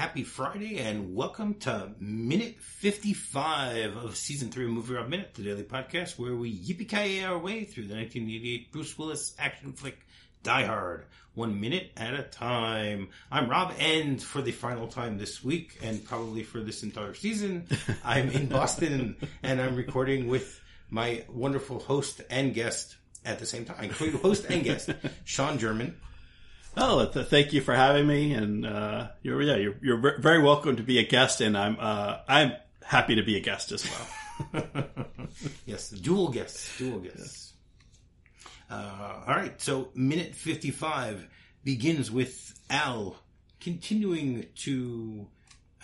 happy Friday, and welcome to minute 55 of season three of Movie Rob Minute, the daily podcast where we yippee our way through the 1988 Bruce Willis action flick Die Hard, one minute at a time. I'm Rob, and for the final time this week, and probably for this entire season, I'm in Boston, and I'm recording with my wonderful host and guest at the same time. Host and guest, Sean German. Oh, th- thank you for having me, and uh, you're yeah, you're you're very welcome to be a guest, and I'm uh, I'm happy to be a guest as well. yes, dual guests, dual guests. Uh, all right, so minute fifty-five begins with Al continuing to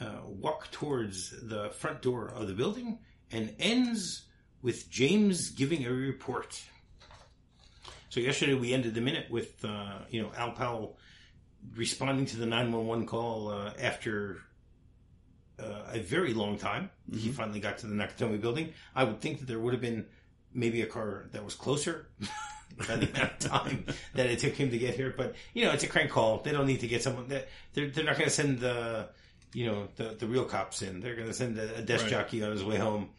uh, walk towards the front door of the building, and ends with James giving a report. So yesterday we ended the minute with uh, you know Al Powell responding to the nine one one call uh, after uh, a very long time. Mm-hmm. He finally got to the Nakatomi building. I would think that there would have been maybe a car that was closer. by the amount of time that it took him to get here, but you know it's a crank call. They don't need to get someone. That, they're they're not going to send the you know the the real cops in. They're going to send a, a desk right. jockey on his way home,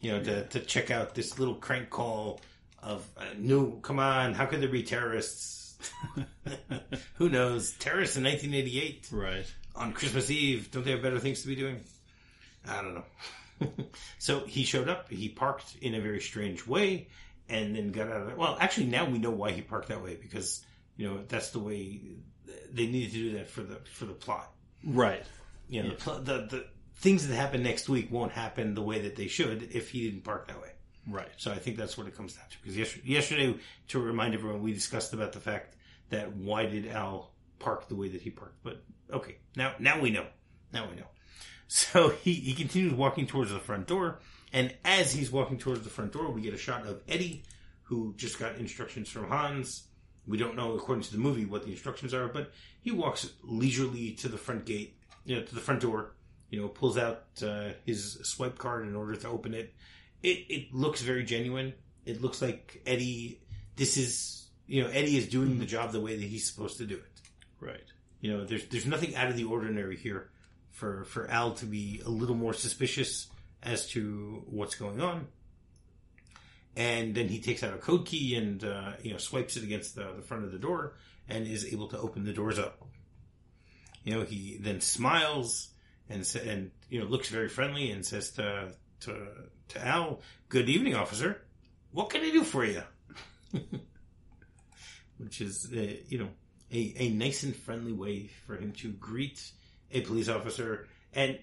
you know, to to check out this little crank call of uh, no, come on, how could there be terrorists? Who knows? Terrorists in 1988, right? On Christmas Eve, don't they have better things to be doing? I don't know. so he showed up. He parked in a very strange way, and then got out of there. Well, actually, now we know why he parked that way because you know that's the way they needed to do that for the for the plot, right? You know, yeah. the, the the things that happen next week won't happen the way that they should if he didn't park that way. Right. So I think that's what it comes down to. Because yesterday, yesterday, to remind everyone, we discussed about the fact that why did Al park the way that he parked? But okay, now now we know. Now we know. So he, he continues walking towards the front door, and as he's walking towards the front door, we get a shot of Eddie, who just got instructions from Hans. We don't know, according to the movie, what the instructions are, but he walks leisurely to the front gate, you know, to the front door. You know, pulls out uh, his swipe card in order to open it it, it looks very genuine. It looks like Eddie. This is you know Eddie is doing the job the way that he's supposed to do it. Right. You know, there's there's nothing out of the ordinary here for for Al to be a little more suspicious as to what's going on. And then he takes out a code key and uh, you know swipes it against the, the front of the door and is able to open the doors up. You know, he then smiles and and you know looks very friendly and says to to to Al, "Good evening, officer. What can I do for you?" Which is, uh, you know, a, a nice and friendly way for him to greet a police officer. And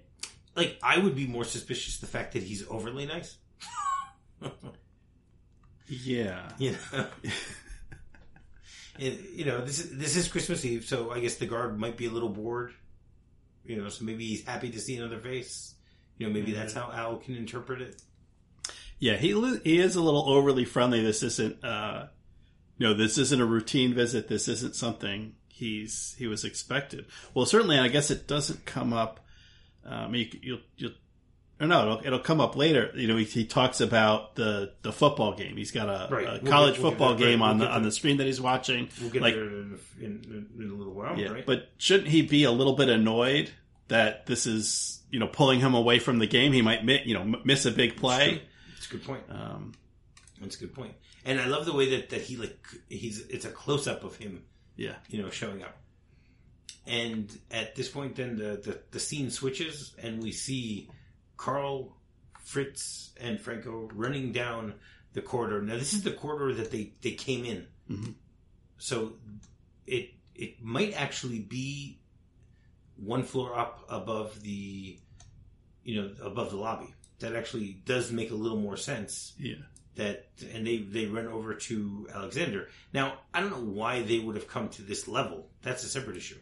like, I would be more suspicious the fact that he's overly nice. yeah, you know. and, you know, this is this is Christmas Eve, so I guess the guard might be a little bored. You know, so maybe he's happy to see another face. You know, maybe that's how Al can interpret it. Yeah, he he is a little overly friendly. This isn't, uh, you know, this isn't a routine visit. This isn't something he's he was expected. Well, certainly, I guess it doesn't come up. Um, you, you'll, you'll or no, it'll, it'll, come up later. You know, he, he, talks about the, the football game. He's got a, right. a we'll college get, we'll football game on the on the screen that he's watching. We'll get like, there in, in, in, a little while, yeah, right? But shouldn't he be a little bit annoyed that this is you know pulling him away from the game? He might you know miss a big play. That's a good point. Um, That's a good point. And I love the way that, that he like he's it's a close up of him. Yeah, you know, showing up. And at this point, then the, the, the scene switches, and we see Carl, Fritz, and Franco running down the corridor. Now, this is the corridor that they, they came in. Mm-hmm. So it it might actually be one floor up above the you know above the lobby that actually does make a little more sense. Yeah. That and they they run over to Alexander. Now I don't know why they would have come to this level. That's a separate issue.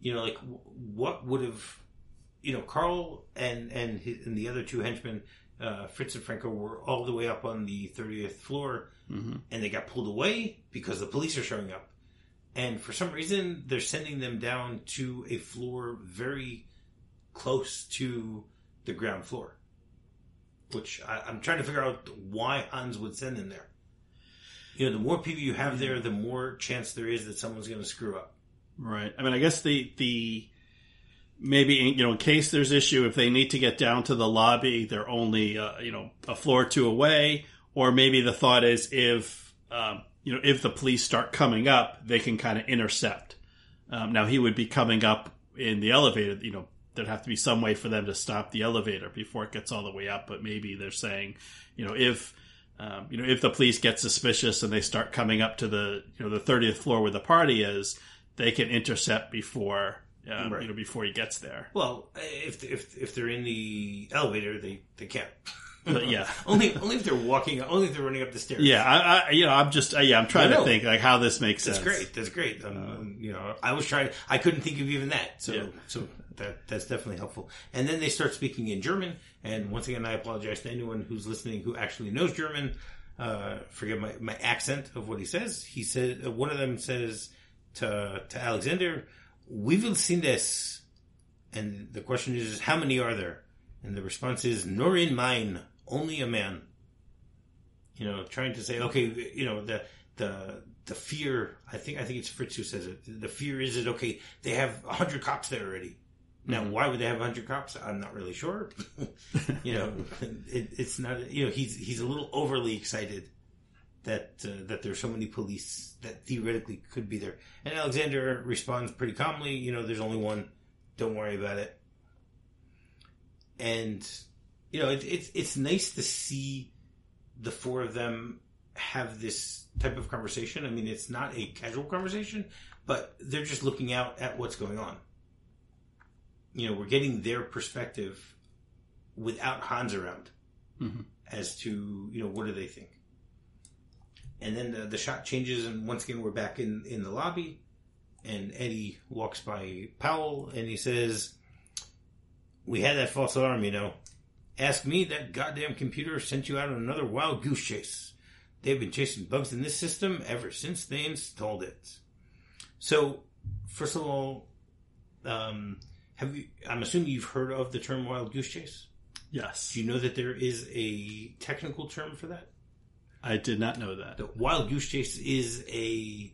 You know, like what would have, you know, Carl and and his, and the other two henchmen, uh, Fritz and Franco, were all the way up on the thirtieth floor, mm-hmm. and they got pulled away because the police are showing up, and for some reason they're sending them down to a floor very close to the ground floor. Which I, am trying to figure out why Hans would send them there. You know, the more people you have there, the more chance there is that someone's going to screw up. Right. I mean, I guess the the maybe you know in case there's issue if they need to get down to the lobby they're only uh, you know a floor or two away or maybe the thought is if um, you know if the police start coming up they can kind of intercept um, now he would be coming up in the elevator you know there'd have to be some way for them to stop the elevator before it gets all the way up but maybe they're saying you know if um, you know if the police get suspicious and they start coming up to the you know the 30th floor where the party is they can intercept before um, Right. you know before he gets there. Well, if if if they're in the elevator, they they can't. But yeah, only only if they're walking. Only if they're running up the stairs. yeah, I, I you know I'm just uh, yeah I'm trying to think like how this makes That's sense. That's great. That's great. Um, you know, I was trying. I couldn't think of even that. So, Yeah. so that that's definitely helpful. And then they start speaking in German. And once again, I apologize to anyone who's listening who actually knows German. Uh, forget my, my accent of what he says. He said uh, one of them says to to Alexander, "We will see this." And the question is, how many are there? And the response is, "Nor in mine, only a man." You know, trying to say, okay, you know, the the the fear. I think I think it's Fritz who says it. The fear is that okay, they have hundred cops there already. Now, why would they have hundred cops? I'm not really sure. you know, it, it's not. You know, he's he's a little overly excited that uh, that there's so many police that theoretically could be there. And Alexander responds pretty calmly. You know, there's only one. Don't worry about it. And you know, it, it's it's nice to see the four of them have this type of conversation. I mean, it's not a casual conversation, but they're just looking out at what's going on. You know, we're getting their perspective without Hans around Mhm. as to, you know, what do they think. And then the, the shot changes, and once again, we're back in, in the lobby. And Eddie walks by Powell and he says, We had that false alarm, you know. Ask me, that goddamn computer sent you out on another wild goose chase. They've been chasing bugs in this system ever since they installed it. So, first of all, um, have you? I'm assuming you've heard of the term wild goose chase. Yes, Do you know that there is a technical term for that? I did not know that. The wild goose chase is a,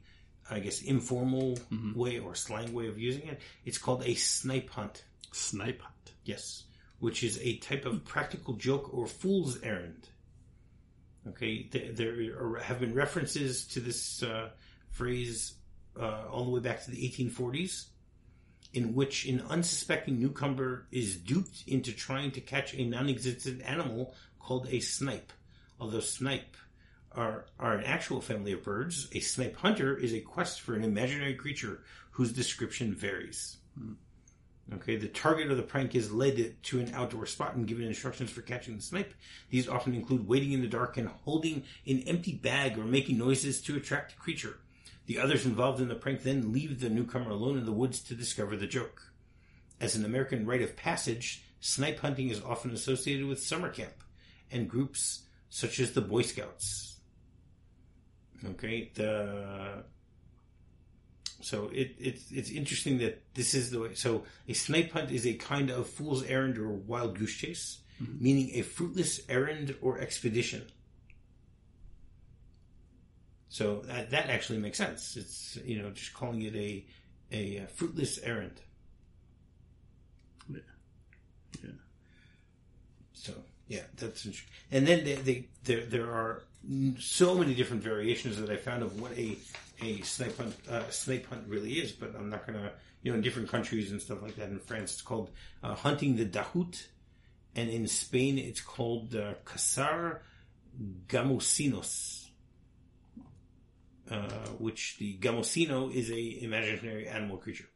I guess, informal Mhm. way or slang way of using it. It's called a snipe hunt. Snipe hunt. Yes, which is a type of practical joke or fool's errand. Okay, there have been references to this uh, phrase uh, all the way back to the 1840s, in which an unsuspecting newcomer is duped into trying to catch a non-existent animal called a snipe. Although snipe are, are an actual family of birds, a snipe hunter is a quest for an imaginary creature whose description varies. Okay, the target of the prank is led to an outdoor spot and given instructions for catching the snipe. These often include waiting in the dark and holding an empty bag or making noises to attract the creature. The others involved in the prank then leave the newcomer alone in the woods to discover the joke. As an American rite of passage, snipe hunting is often associated with summer camp and groups such as the Boy Scouts. Okay, the so it, it's it's interesting that this is the way. So a snipe hunt is a kind of fool's errand or wild goose chase, mm-hmm. meaning a fruitless errand or expedition. So that, that actually makes sense. It's you know just calling it a a fruitless errand. Yeah. Yeah. So yeah, that's interesting. And then they, they, there there are so many different variations that I found of what a a snipe hunt uh, snipe hunt really is. But I'm not gonna you know in different countries and stuff like that. In France, it's called uh, hunting the dahout, and in Spain, it's called uh, cazar gamusinos. Uh, which the gamusino is a imaginary animal creature.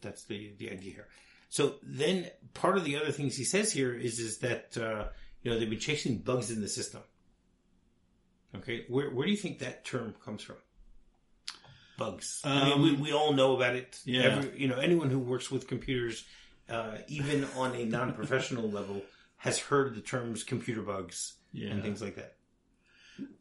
That's the the idea here. So then, part of the other things he says here is is that uh, you know they've been chasing bugs in the system. Okay, where where do you think that term comes from? Bugs. I mean, we, Um, we all know about it. yeah. Every, you know, anyone who works with computers, uh, even on a non-professional level, has heard the terms computer bugs Yeah. and things like that.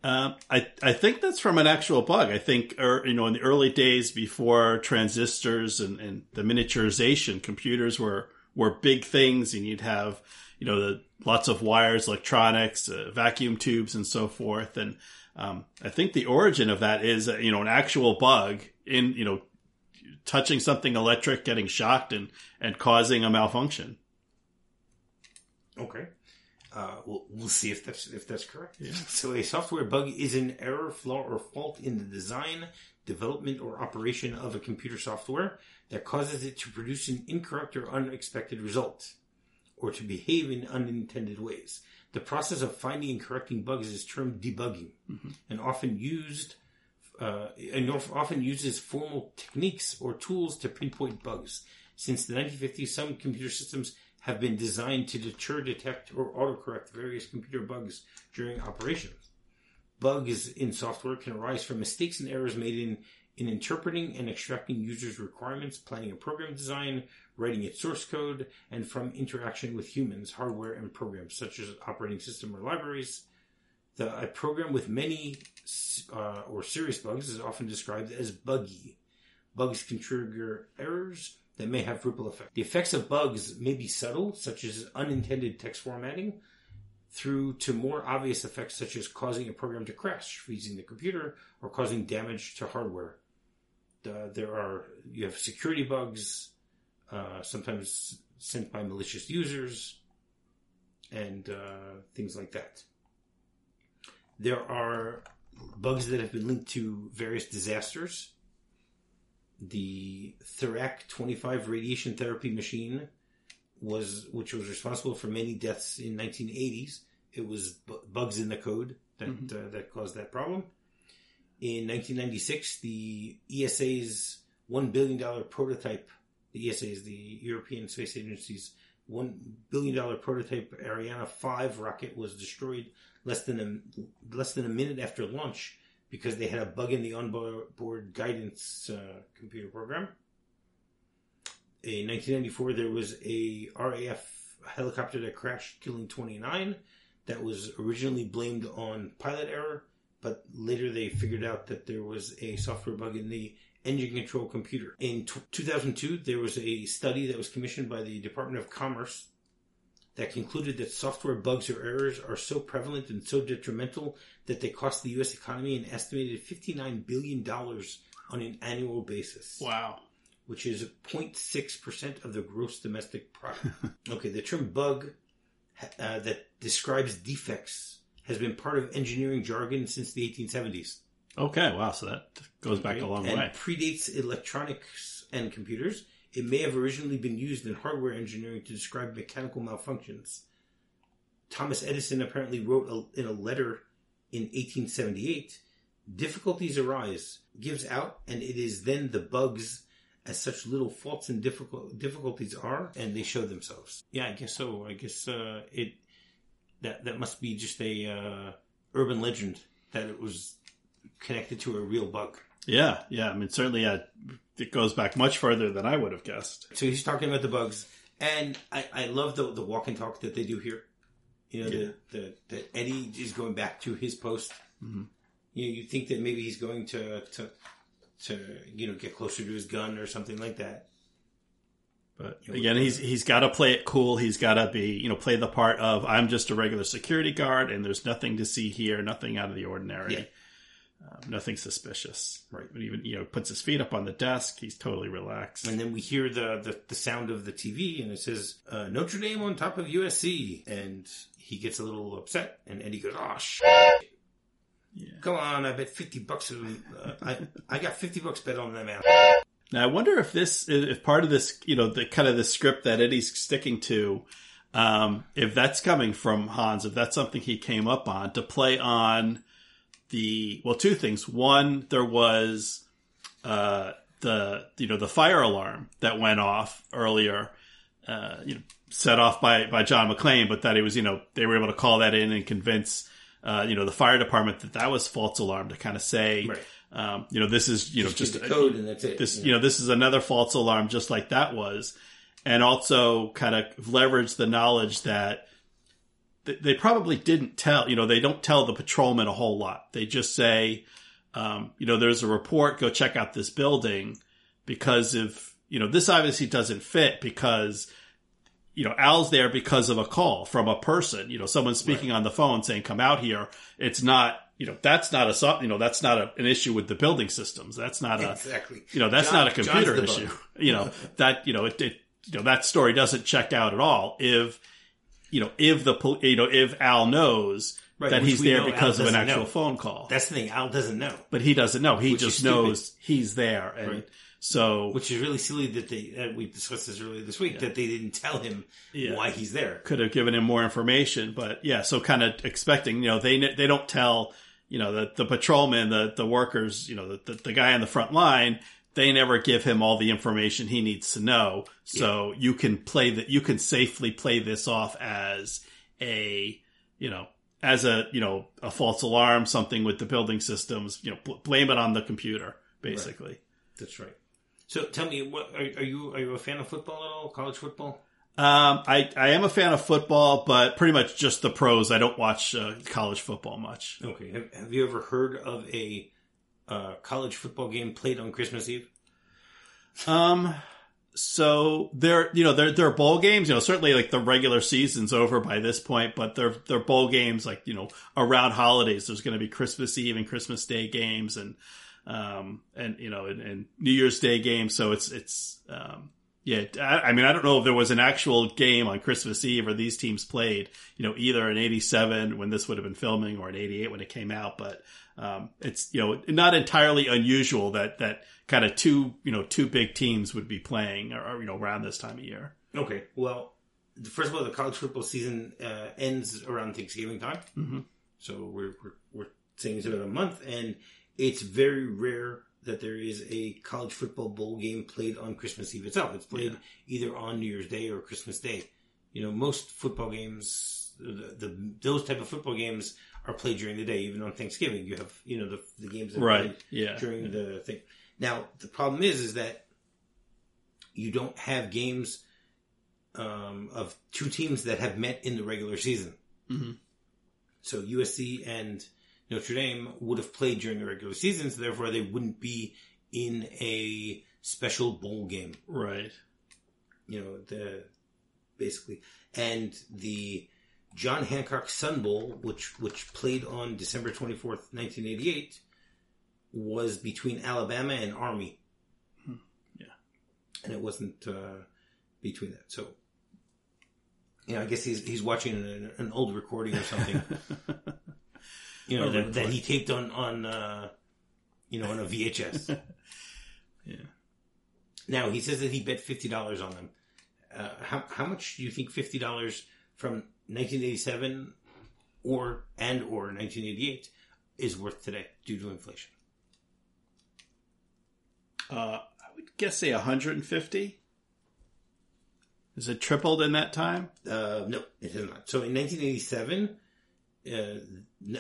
Um, I I think that's from an actual bug. I think, er, you know, in the early days before transistors and, and the miniaturization, computers were were big things, and you'd have, you know, the lots of wires, electronics, uh, vacuum tubes, and so forth. And um, I think the origin of that is, uh, you know, an actual bug in, you know, touching something electric, getting shocked, and and causing a malfunction. Okay. Uh, we'll, we'll see if that's if that's correct. Yeah. So a software bug is an error, flaw, or fault in the design, development, or operation of a computer software that causes it to produce an incorrect or unexpected result, or to behave in unintended ways. The process of finding and correcting bugs is termed debugging, mm-hmm. and often used uh, and often uses formal techniques or tools to pinpoint bugs. Since the 1950s, some computer systems have been designed to deter, detect, or autocorrect various computer bugs during operations. Bugs in software can arise from mistakes and errors made in, in interpreting and extracting users' requirements, planning a program design, writing its source code, and from interaction with humans, hardware, and programs such as operating system or libraries. The, a program with many uh, or serious bugs is often described as buggy. Bugs can trigger errors, that may have ripple effect. The effects of bugs may be subtle, such as unintended text formatting, through to more obvious effects such as causing a program to crash, freezing the computer, or causing damage to hardware. Uh, there are you have security bugs, uh, sometimes sent by malicious users, and uh, things like that. There are bugs that have been linked to various disasters the Therac 25 radiation therapy machine was, which was responsible for many deaths in 1980s. It was b- bugs in the code that mm-hmm. uh, that caused that problem. In 1996, the ESA's one billion dollar prototype, the ESA is the European Space Agency's one billion dollar prototype Ariane 5 rocket was destroyed less than a less than a minute after launch because they had a bug in the onboard guidance uh, computer program. In 1994, there was a RAF helicopter that crashed, killing 29. That was originally blamed on pilot error, but later they figured out that there was a software bug in the engine control computer. In t- 2002, there was a study that was commissioned by the Department of Commerce that concluded that software bugs or errors are so prevalent and so detrimental that they cost the U.S. economy an estimated $59 billion on an annual basis. Wow. Which is 0.6% of the gross domestic product. okay, the term bug uh, that describes defects has been part of engineering jargon since the 1870s. Okay, wow, so that goes back a long and way. predates electronics and computers it may have originally been used in hardware engineering to describe mechanical malfunctions. Thomas Edison apparently wrote a, in a letter in 1878 difficulties arise, gives out, and it is then the bugs as such little faults and difficult, difficulties are, and they show themselves. Yeah, I guess so. I guess uh, it that that must be just a uh, urban legend that it was connected to a real bug. Yeah, yeah. I mean, certainly, uh, it goes back much further than I would have guessed. So he's talking about the bugs, and I, I love the the walk and talk that they do here. You know, yeah. the, the, the Eddie is going back to his post. Mm-hmm. You know, you think that maybe he's going to to to you know get closer to his gun or something like that. But again, he's he's got to play it cool. He's got to be you know play the part of I'm just a regular security guard, and there's nothing to see here, nothing out of the ordinary. Yeah. Um, nothing suspicious. Right. When even you know puts his feet up on the desk, he's totally relaxed. And then we hear the the, the sound of the TV, and it says uh, Notre Dame on top of USC, and he gets a little upset, and Eddie goes, "Oh shit." Yeah. Come on, I bet fifty bucks. Uh, I I got fifty bucks bet on them. Now I wonder if this, if part of this, you know, the kind of the script that Eddie's sticking to, um, if that's coming from Hans, if that's something he came up on to play on the well, two things. One, there was uh, the you know the fire alarm that went off earlier, uh, you know, set off by by John McClane, but that it was you know they were able to call that in and convince uh, you know the fire department that that was false alarm to kind of say. Right. Um, you know, this is you know just a code and that's it. This you know this is another false alarm, just like that was, and also kind of leverage the knowledge that they probably didn't tell, you know, they don't tell the patrolman a whole lot. They just say, um, you know, there's a report, go check out this building because if, you know, this obviously doesn't fit because, you know, Al's there because of a call from a person, you know, someone speaking right. on the phone saying, come out here. It's not, you know, that's not a you know that's not a, an issue with the building systems. That's not a exactly. you know that's John- not a computer issue. You know that you know it, it you know that story doesn't check out at all. If you know if the you know if Al knows Right, that he's there know Al because of an actual know. phone call, That's the thing. Al doesn't know, but he doesn't know. He Which just knows he's there, and Right. so which is really silly that they. Uh, we discussed this earlier this week that they didn't tell him Yeah. why he's there. could have given him more information. But yeah, so kind of expecting, you know, they they don't tell, you know, the the patrolman, the the workers, you know, the the, the guy on the front line. They never give him all the information he needs to know. So you can play that. You can safely play this off as a, you know, as a you know a false alarm, something with the building systems. You know, bl- blame it on the computer, basically. That's right. So tell me, what are, are you? Are you a fan of football at all? College football? Um, I, I am a fan of football, but pretty much just the pros. I don't watch uh, college football much. Okay. Have, have you ever heard of a uh, college football game played on Christmas Eve? Um, so they're you know they're they're bowl games. You know, certainly like the regular season's over by this point, but they're they're bowl games like you know around holidays. There's going to be Christmas Eve and Christmas Day games, and um and you know and, and New Year's Day games. So it's it's um yeah. I, I mean, I don't know if there was an actual game on Christmas Eve or these teams played. You know, either in '87 when this would have been filming or in '88 when it came out, but. Um, it's you know not entirely unusual that that kind of two you know two big teams would be playing or, or, you know around this time of year. Okay. Well, first of all, the college football season uh, ends around Thanksgiving time. Mm-hmm. So we're, we're, we're saying it's about a month, and it's very rare that there is a college football bowl game played on Christmas Eve itself. It's played Yeah. either on New Year's Day or Christmas Day. You know, most football games, the, the those type of football games are played during the day. Even on Thanksgiving, you have you know the the games that are Right. played Yeah. during the thing. Now the problem is, is that you don't have games um, of two teams that have met in the regular season. hmm So USC and Notre Dame would have played during the regular season, so therefore they wouldn't be in a special bowl game. Right. You know, the basically, and the John Hancock Sun Bowl, which which played on December twenty fourth, nineteen eighty eight, was between Alabama and Army. Hmm. Yeah. and it wasn't uh, between that. So, you know, I guess he's he's watching an, an old recording or something. you know that, that he taped on on uh, you know on a VHS. Yeah. Now he says that he bet fifty dollars on them. Uh, how how much do you think fifty dollars from 1987 or and or 1988 is worth today due to inflation? Uh, I would guess say 150. Is it tripled in that time? Uh, no, it has not. So in 1987, uh,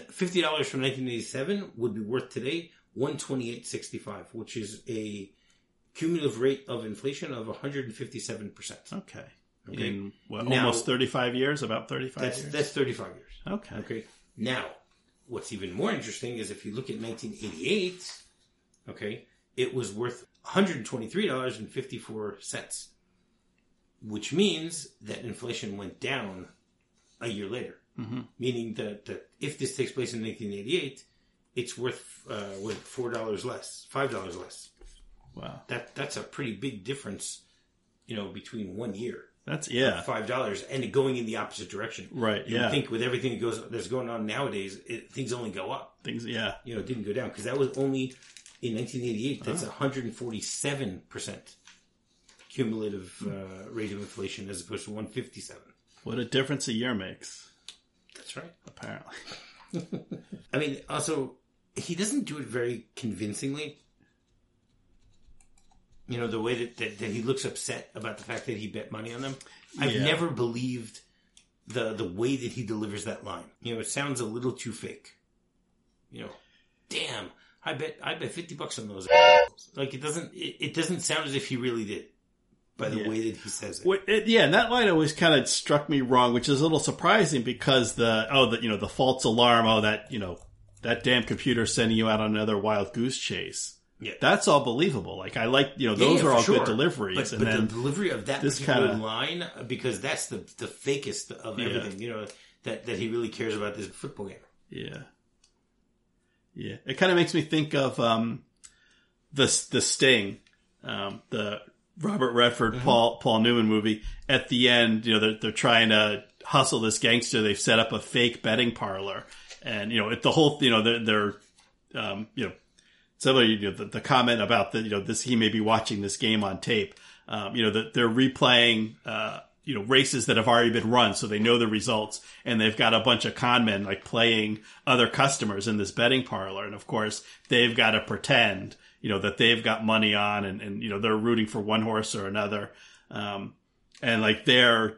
fifty dollars from 1987 would be worth today 128.65, which is a cumulative rate of inflation of 157 percent. Okay. Okay. In what, Now- almost 35 years, about 35 That's years. that's 35 years. okay. Okay. Now, what's even more interesting is if you look at 1988, okay, it was worth $123.54, which means that inflation went down a year later. Hmm Meaning that, that if this takes place in 1988, it's worth uh, four dollars less, five dollars less. Wow. That that's a pretty big difference, you know, between one year, That's yeah. five dollars, and going in the opposite direction. Right. You Yeah. think with everything that goes that's going on nowadays, it, things only go up. Things. Yeah. You know, it didn't go down because that was only in 1988. That's Oh. 147 percent cumulative uh, rate of inflation as opposed to 157. What a difference a year makes. That's right. Apparently. I mean, also he doesn't do it very convincingly. You know, the way that, that, that he looks upset about the fact that he bet money on them. I've Yeah. never believed the the way that he delivers that line. You know, it sounds a little too fake. You know, damn, I bet I bet fifty bucks on those. Like it doesn't it, it doesn't sound as if he really did by the Yeah. way that he says it. What- it- yeah, and that line always kind of struck me wrong, which is a little surprising because the oh the you know the false alarm oh that you know that damn computer sending you out on another wild goose chase. Yeah. That's all believable. Like I like you know those yeah, are all sure. good deliveries, But, and but then the delivery of that this kinda- line, because that's the the fakest of Yeah. everything. You know that that he really cares about this football game. yeah, Yeah, it kind of makes me think of um, the the Sting, um, the Robert Redford Paul Paul Newman movie. At the end, you know, they're they're trying to hustle this gangster. They've set up a fake betting parlor, and you know, it, the whole you know they're, they're um, you know somebody you know, the, the comment about the you know this he may be watching this game on tape. Um, you know that they're replaying uh, you know races that have already been run, so they know the results, and they've got a bunch of con men like playing other customers in this betting parlor, and of course they've got to pretend you know that they've got money on, and and you know they're rooting for one horse or another, um, and like they're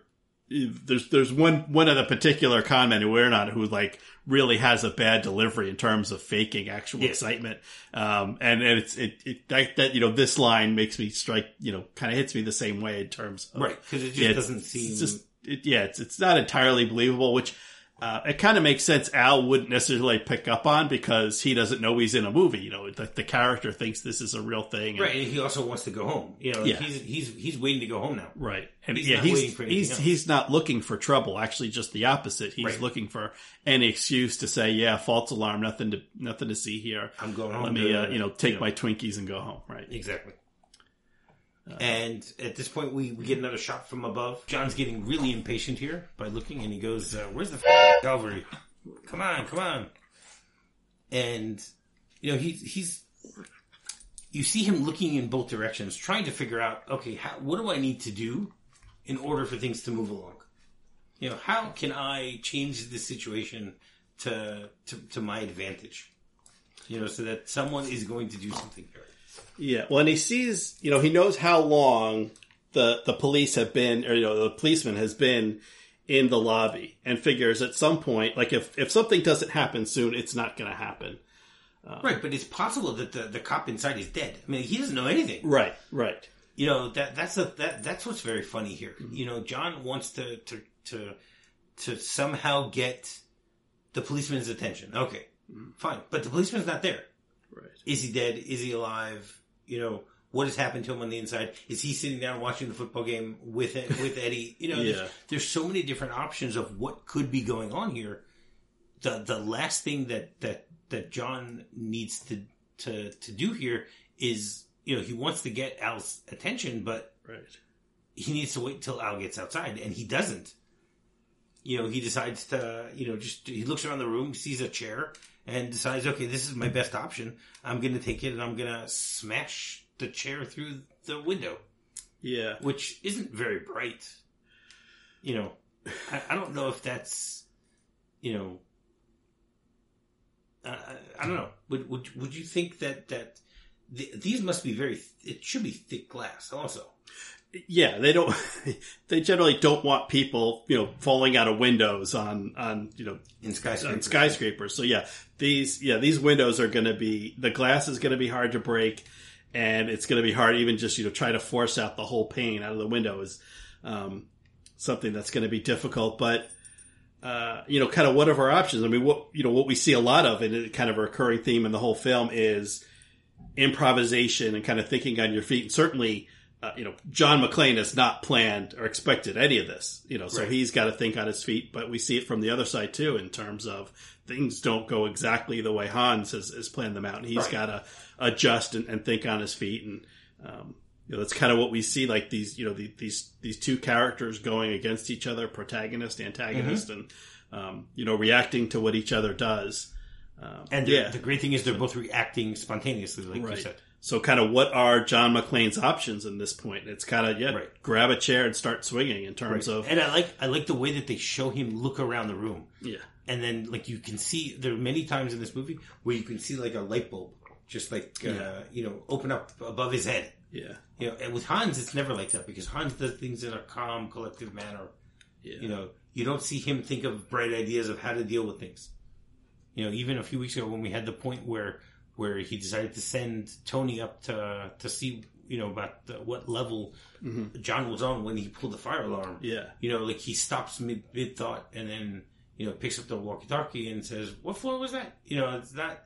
there's there's one one of the particular con men who we're not who like really has a bad delivery in terms of faking actual Yeah. excitement um and, and it's it, it that, that you know this line makes me strike you know kind of hits me the same way in terms of Right, because it just yeah, doesn't it's seem. just it, yeah it's it's not entirely believable which uh, it kind of makes sense Al wouldn't necessarily pick up on because he doesn't know he's in a movie you know the, the character thinks this is a real thing and- right, and he also wants to go home. You know, Yeah. he's he's he's waiting to go home now. Right. And He's yeah, he's for he's else. he's not looking for trouble. Actually, just the opposite. He's Right. looking for any excuse to say, "Yeah, false alarm. Nothing to nothing to see here. I'm going home. Let me, to- uh, you know, take my Twinkies and go home." Right. Exactly. Uh, and at this point, we, we get another shot from above. John's getting really impatient here by looking, and he goes, uh, "Where's the f- cavalry? Come on, come on!" And you know, he's he's you see him looking in both directions, trying to figure out, okay, how, what do I need to do in order for things to move along? You know, how can I change the situation to to, to my advantage? You know, so that someone is going to do something here. Yeah. When he sees, you know, he knows how long the the police have been, or you know, the policeman has been in the lobby, and figures at some point, like if if something doesn't happen soon, it's not going to happen. Um, right, but it's possible that the, the cop inside is dead. I mean, he doesn't know anything. Right. Right. You know that that's a that that's what's very funny here. You know, John wants to to to to somehow get the policeman's attention. Okay, fine, but the policeman's not there. Is he dead? Is he alive? You know, what has happened to him on the inside? Is he sitting down watching the football game with with Eddie? You know, Yeah. there's, there's so many different options of what could be going on here. The the last thing that that that John needs to to to do here is you know he wants to get Al's attention, but Right. he needs to wait until Al gets outside, and he doesn't. You know, he decides to, you know, just he looks around the room, sees a chair, and decides, okay, this is my best option. I'm going to take it, and I'm going to smash the chair through the window, Yeah. which isn't very bright. You know, I, I don't know if that's, you know, uh, I don't know. Would would would you think that that th- these must be very? It should be thick glass, also. Yeah, they don't. They generally don't want people, you know, falling out of windows on on you know in skyscrapers. on skyscrapers. So yeah, these yeah these windows are going to be the glass is going to be hard to break, and it's going to be hard even just you know try to force out the whole pane out of the window is um, something that's going to be difficult. But uh, you know, kind of what are our options? I mean, what you know what we see a lot of, and kind of a recurring theme in the whole film is improvisation and kind of thinking on your feet. And certainly, uh, you know, John McClane has not planned or expected any of this. You know, so Right. he's got to think on his feet. But we see it from the other side too, in terms of things don't go exactly the way Hans has, has planned them out, and he's Right. got to adjust and, and think on his feet. And um, you know, that's kind of what we see. Like these, you know, the, these these two characters going against each other, protagonist, antagonist, and um, you know, reacting to what each other does. Um, And the, yeah, the great thing is they're both reacting spontaneously, like you said. So, kind of, what are John McClane's options in this point? It's kind of yeah, Right. grab a chair and start swinging in terms of And I like I like the way that they show him look around the room, yeah, and then like you can see there are many times in this movie where you can see like a light bulb just like uh, Yeah. you know open up above his head. yeah, You know, and with Hans, it's never like that because Hans does things in a calm, collective manner. yeah, You know, you don't see him think of bright ideas of how to deal with things. You know, even a few weeks ago when we had the point where where he decided to send Tony up to to see you know about the, what level John was on when he pulled the fire alarm. Mm-hmm. yeah, You know, like he stops mid mid thought and then you know picks up the walkie talkie and says, "What floor was that?" You know, it's not.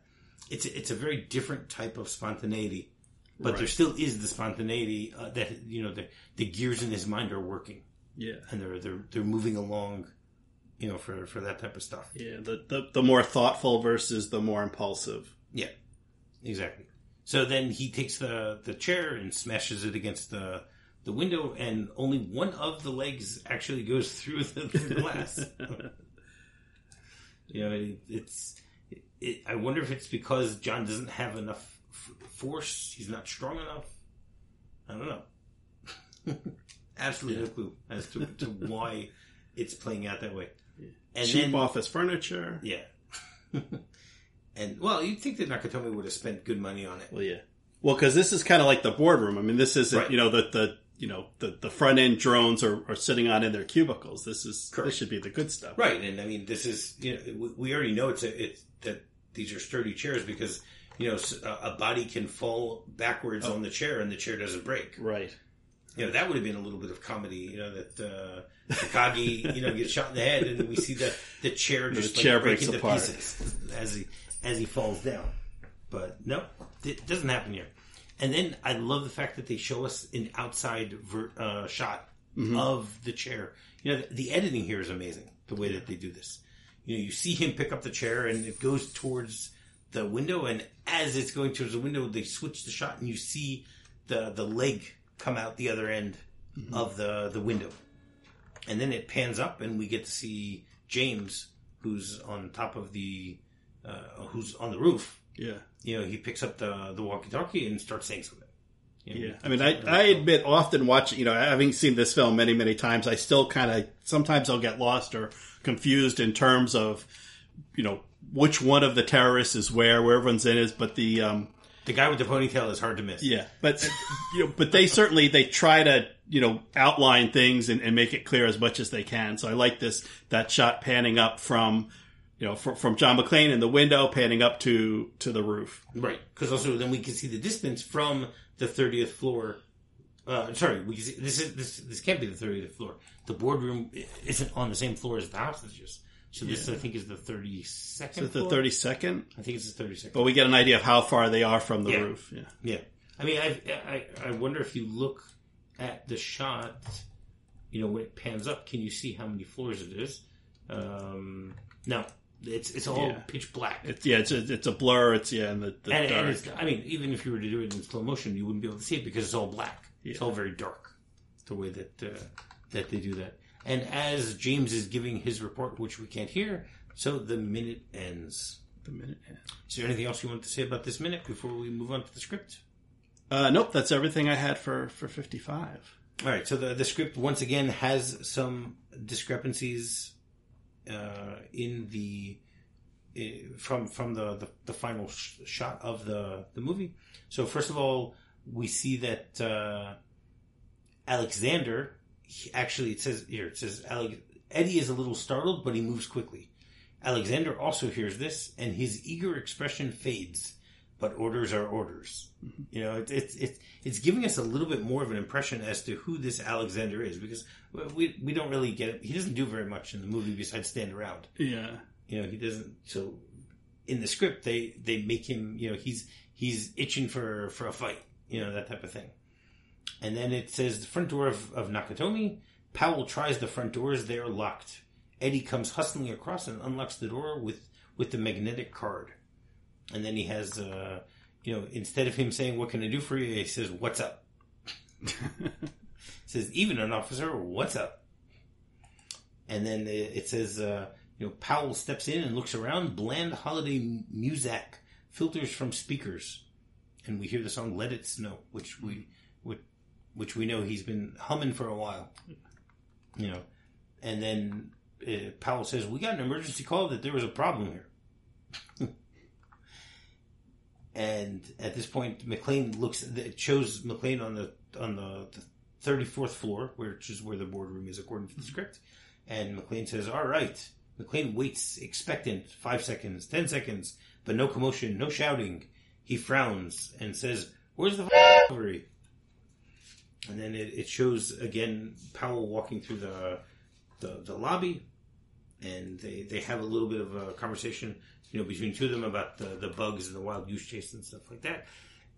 It's a, it's a very different type of spontaneity, but there still is the spontaneity uh, that you know the the gears in his mind are working yeah, and they're they're they're moving along, you know, for for that type of stuff. yeah. The, the the more thoughtful versus the more impulsive. Yeah, exactly. So then he takes the the chair and smashes it against the the window, and only one of the legs actually goes through the, the glass. you know, it, it's. It, I wonder if it's because John doesn't have enough f- force. He's not strong enough. I don't know. Absolutely no clue as to, to why it's playing out that way. And Cheap then, office furniture. yeah. And well, you'd think that Nakatomi would have spent good money on it. Well, yeah. Well, because this is kind of like the boardroom. I mean, this isn't Right. you know the the you know the the front end drones are, are sitting on in their cubicles. This is Correct. this should be the good stuff. Right, and I mean, this is you know we- already know it's a, it's that these are sturdy chairs because you know a body can fall backwards on the chair and the chair doesn't break. Right. You know that would have been a little bit of comedy. You know that uh, Takagi you know gets shot in the head and we see the the chair just chair like break breaks apart. pieces as he as he falls down. But no, it doesn't happen here. And then I love the fact that they show us an outside ver- uh, shot Mm-hmm. of the chair. You know, the, the editing here is amazing. The way that they do this. You know, you see him pick up the chair and it goes towards the window, and as it's going towards the window, they switch the shot, and you see the the leg come out the other end Mm-hmm. of the the window, and then it pans up, and we get to see James, who's on top of the, uh, who's on the roof. Yeah. You know, he picks up the the walkie talkie and starts saying something. You know, Yeah, I mean, I, I admit often watching, you know, having seen this film many, many times, I still kind of, sometimes I'll get lost or confused in terms of, you know, which one of the terrorists is where, where everyone's in is, but the, um, the guy with the ponytail is hard to miss. yeah, but, you know, but they certainly, they try to, you know, outline things and, and make it clear as much as they can. So I like this, that shot panning up from, you know, from, from John McClane in the window, panning up to, to the roof. Right, because also then we can see the distance from the thirtieth floor. Uh, sorry, we can see, this is this this can't be the thirtieth floor. The boardroom isn't on the same floor as the hostages, so this I think is the thirty second. Is the 32nd? I think it's the thirty second. But we get an idea of how far they are from the Yeah. roof. Yeah. Yeah, I mean, I, I I wonder if you look at the shot, you know, when it pans up, can you see how many floors it is? Um, no, it's it's all Yeah. pitch black. It's yeah, it's a, it's a blur. It's yeah, and the, the and, dark. and it's, I mean, even if you were to do it in slow motion, you wouldn't be able to see it because it's all black. It's all very dark. The way that uh, that they do that. And as James is giving his report, which we can't hear, so the minute ends. the minute. ends. Is there anything else you want to say about this minute before we move on to the script? Uh, nope, that's everything I had for for fifty five. All right. So the the script once again has some discrepancies uh, in the eh, from from the the, the final sh- shot of the the movie. So first of all, we see that uh, Alexander he, actually it says here it says Alex, Eddie is a little startled, but he moves quickly. Alexander also hears this, and his eager expression fades. But orders are orders. Mm-hmm. You know, it's it's it's it's giving us a little bit more of an impression as to who this Alexander is because we we don't really get it. He doesn't do very much in the movie besides stand around. Yeah, You know, he doesn't. So in the script, they they make him. You know, he's he's itching for for a fight. You know that type of thing. And then it says the front door of, of Nakatomi. Powell tries the front doors; they are locked. Eddie comes hustling across and unlocks the door with with the magnetic card. And then he has, uh, you know, instead of him saying "What can I do for you," he says "What's up." says even an officer, "What's up?" And then it says, uh, you know, Powell steps in and looks around. Bland holiday music filters from speakers, and we hear the song "Let It Snow," which we, which, which we know he's been humming for a while. You know, and then uh, Powell says, "We got an emergency call that there was a problem here." and at this point, McClane looks. It shows McClane on the on the thirty fourth floor, which is where the boardroom is according to the mm-hmm. script. And McClane says, "All right." McClane waits, expectant. Five seconds, ten seconds, but no commotion, no shouting. He frowns and says, "Where's the cavalry?" And then it, it shows again Powell walking through the the, the lobby, and they, they have a little bit of a conversation, you know, between two of them about the, the bugs and the wild goose chase and stuff like that.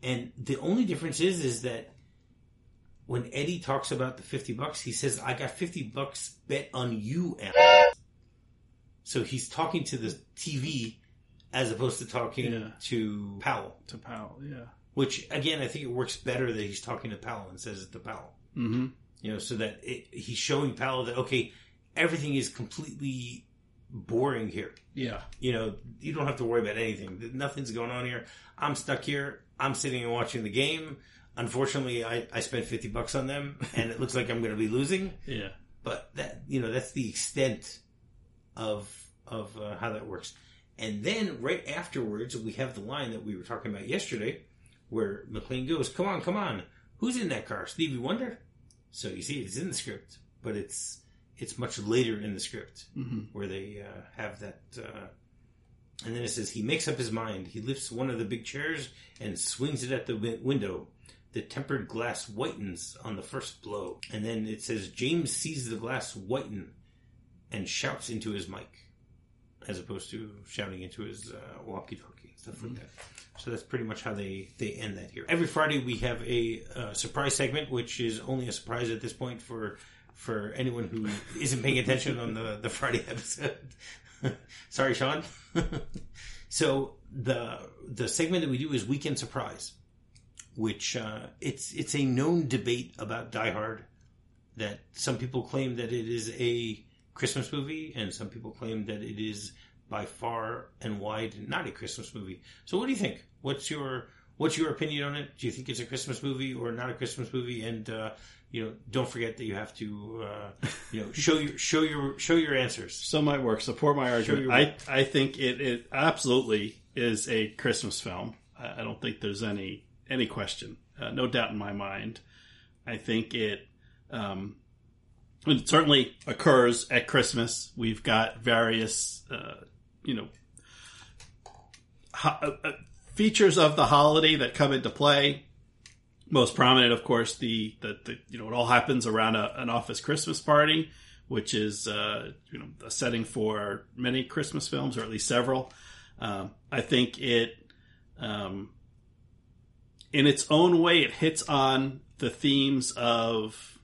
And the only difference is is that when Eddie talks about the fifty bucks, he says, "I got fifty bucks bet on you." Al." So he's talking to the TV, as opposed to talking Yeah. to Powell. to Powell. Yeah. Which again, I think it works better that he's talking to Powell and says it to Powell. Mm-hmm. You know, so that it, he's showing Powell that okay, everything is completely boring here. Yeah. You know, you don't have to worry about anything. Nothing's going on here. I'm stuck here. I'm sitting and watching the game. Unfortunately, I, I spent 50 bucks on them and it looks like I'm going to be losing. Yeah. But that, you know, that's the extent of, of uh, how that works. And then right afterwards, we have the line that we were talking about yesterday where McClane goes, come on, come on. Who's in that car? Stevie Wonder? So you see, it's in the script, but it's, it's much later in the script Mm-hmm. where they uh, have that. Uh, and then it says he makes up his mind. He lifts one of the big chairs and swings it at the wi- window. The tempered glass whitens on the first blow. And then it says James sees the glass whiten and shouts into his mic, as opposed to shouting into his uh, walkie-talkie and stuff like that. So that's pretty much how they, they end that here. Every Friday we have a uh, surprise segment, which is only a surprise at this point for for anyone who isn't paying attention on the, the Friday episode. Sorry, Sean. so the the segment that we do is Weekend Surprise, which uh, it's it's a known debate about Die Hard. That some people claim that it is a Christmas movie, and some people claim that it is by far and wide not a Christmas movie. So, what do you think? What's your what's your opinion on it? Do you think it's a Christmas movie or not a Christmas movie? And uh, you know, don't forget that you have to uh, you know show your show your show your answers. So might work. Support my argument. I, I think it, it absolutely is a Christmas film. I I don't think there's any any question, uh, no doubt in my mind. I think it, um, it certainly occurs at Christmas. We've got various, uh, you know, ho- uh, uh, features of the holiday that come into play. Most prominent, of course, the, the, the you know it all happens around a, an office Christmas party, which is uh, you know a setting for many Christmas films, or at least several. Um, I think it, um, in its own way, it hits on the themes of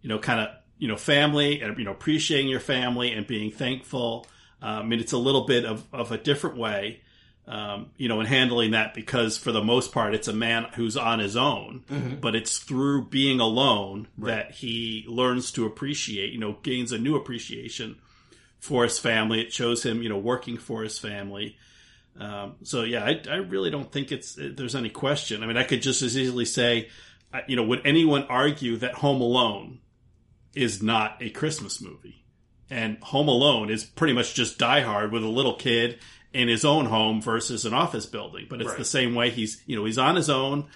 you know kind of you know family and you know appreciating your family and being thankful. Um, I mean, it's a little bit of, of a different way um, you know, in handling that because for the most part, it's a man who's on his own, but it's through being alone that he learns to appreciate, you know, gains a new appreciation for his family. It shows him, you know, working for his family. Um, so yeah, I, I really don't think it's there's any question. I mean, I could just as easily say, you know, would anyone argue that Home Alone is not a Christmas movie? And Home Alone is pretty much just Die Hard with a little kid in his own home versus an office building. But it's Right. the same way. He's you know he's on his own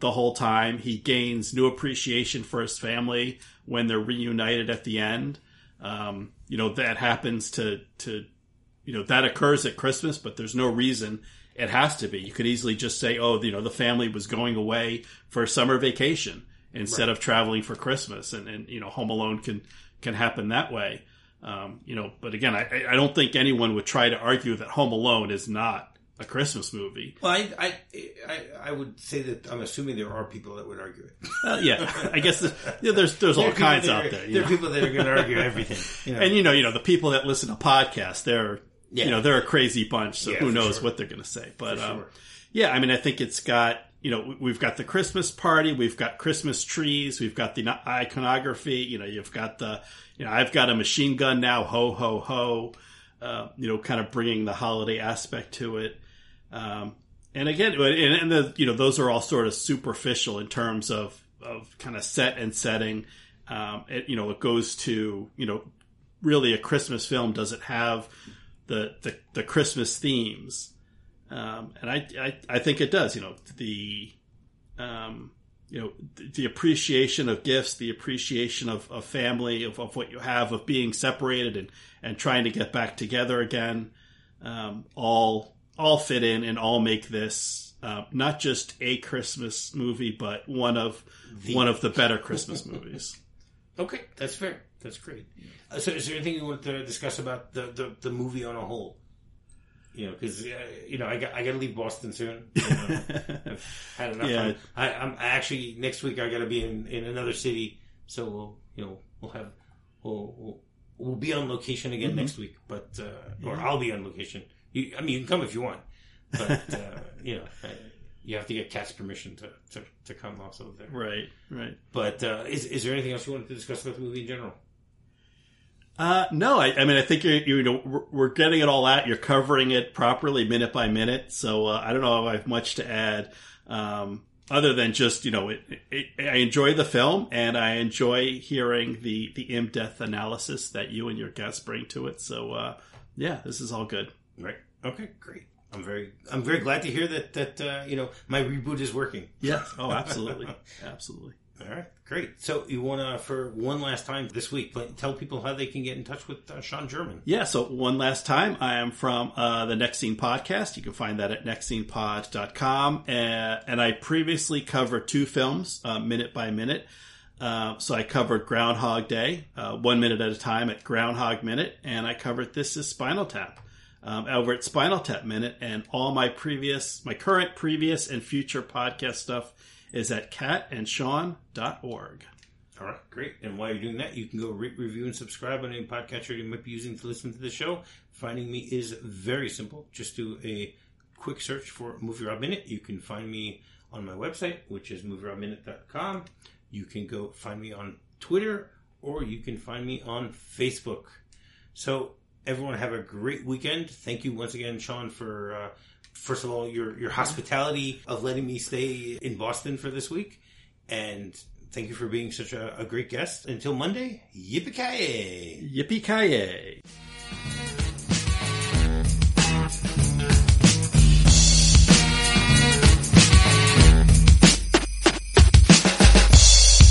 the whole time. He gains new appreciation for his family when they're reunited at the end. Um, you know that happens to to you know that occurs at Christmas, but there's no reason it has to be. You could easily just say, oh, you know, the family was going away for a summer vacation instead of traveling for Christmas, and and you know, Home Alone can can happen that way. Um, you know, but again, I I don't think anyone would try to argue that Home Alone is not a Christmas movie. Well, I, I, I, I would say that I'm assuming there are people that would argue it. Uh, yeah, I guess there's, yeah, there's there's all There are kinds out are- there. There know. are people that are going to argue everything. You know? and you know, you know, the people that listen to podcasts, they're Yeah. you know they're a crazy bunch. So Yeah, who knows sure. what they're going to say? But um, sure. yeah, I mean, I think it's got you know we- we've got the Christmas party, we've got Christmas trees, we've got the iconography. You know, you've got the you know I've got a machine gun now, ho ho ho. Uh, you know, kind of bringing the holiday aspect to it. Um, and again, and, and the you know those are all sort of superficial in terms of of kind of set and setting. Um, it, you know, it goes to you know really a Christmas film does it have the the, the Christmas themes? Um, and I, I I think it does. You know the um, you know the, the appreciation of gifts, the appreciation of, of family, of, of what you have, of being separated and and trying to get back together again. Um, all all fit in and all make this uh, not just a Christmas movie, but one of one of the better Christmas movies. Okay, that's fair. That's great. Uh, so, is there anything you want to discuss about the, the, the movie on a whole? You know, because uh, you know, I got I got to leave Boston soon. You know, I've had enough. Yeah. fun. I, I'm actually next week. I got to be in, in another city, so we'll you know we'll have we'll we'll, we'll be on location again next week. But uh, or I'll be on location. You, I mean, you can come if you want, but uh, you know, uh, you have to get Cat's permission to, to, to come also there. Right, right. But uh, is is there anything else you wanted to discuss about the movie in general? Uh, no, I, I mean, I think you're, you know, we're, we're getting it all out. You're covering it properly, minute by minute. So uh, I don't know if I have much to add, um, other than just you know, it, it, I enjoy the film and I enjoy hearing the the in depth analysis that you and your guests bring to it. So uh, yeah, this is all good. Right. Okay. Great. I'm very I'm very glad to hear that that uh, you know my reboot is working. Yes. Oh, absolutely, absolutely. All right, great. So you want to, for one last time this week, tell people how they can get in touch with uh, Sean German. Yeah, so one last time, I am from uh, the Next Scene Podcast. You can find that at nextscenepod.com. Uh, and I previously covered two films, uh, minute by minute. Uh, so I covered Groundhog Day, uh, one minute at a time at Groundhog Minute, and I covered This is Spinal Tap. Um, over at Spinal Tap Minute, and all my previous, my current, previous, and future podcast stuff is at catandsean.org. All right, great. And while you're doing that, you can go rate, review, and subscribe on any podcatcher you might be using to listen to the show. Finding me is very simple. Just do a quick search for Movie Rob Minute. You can find me on my website, which is movierobminute.com. You can go find me on Twitter, or you can find me on Facebook. So, everyone have a great weekend. Thank you once again, Sean, for uh, first of all your your hospitality of letting me stay in Boston for this week, and thank you for being such a, a great guest. Until Monday, yippee ki yay! Yippee ki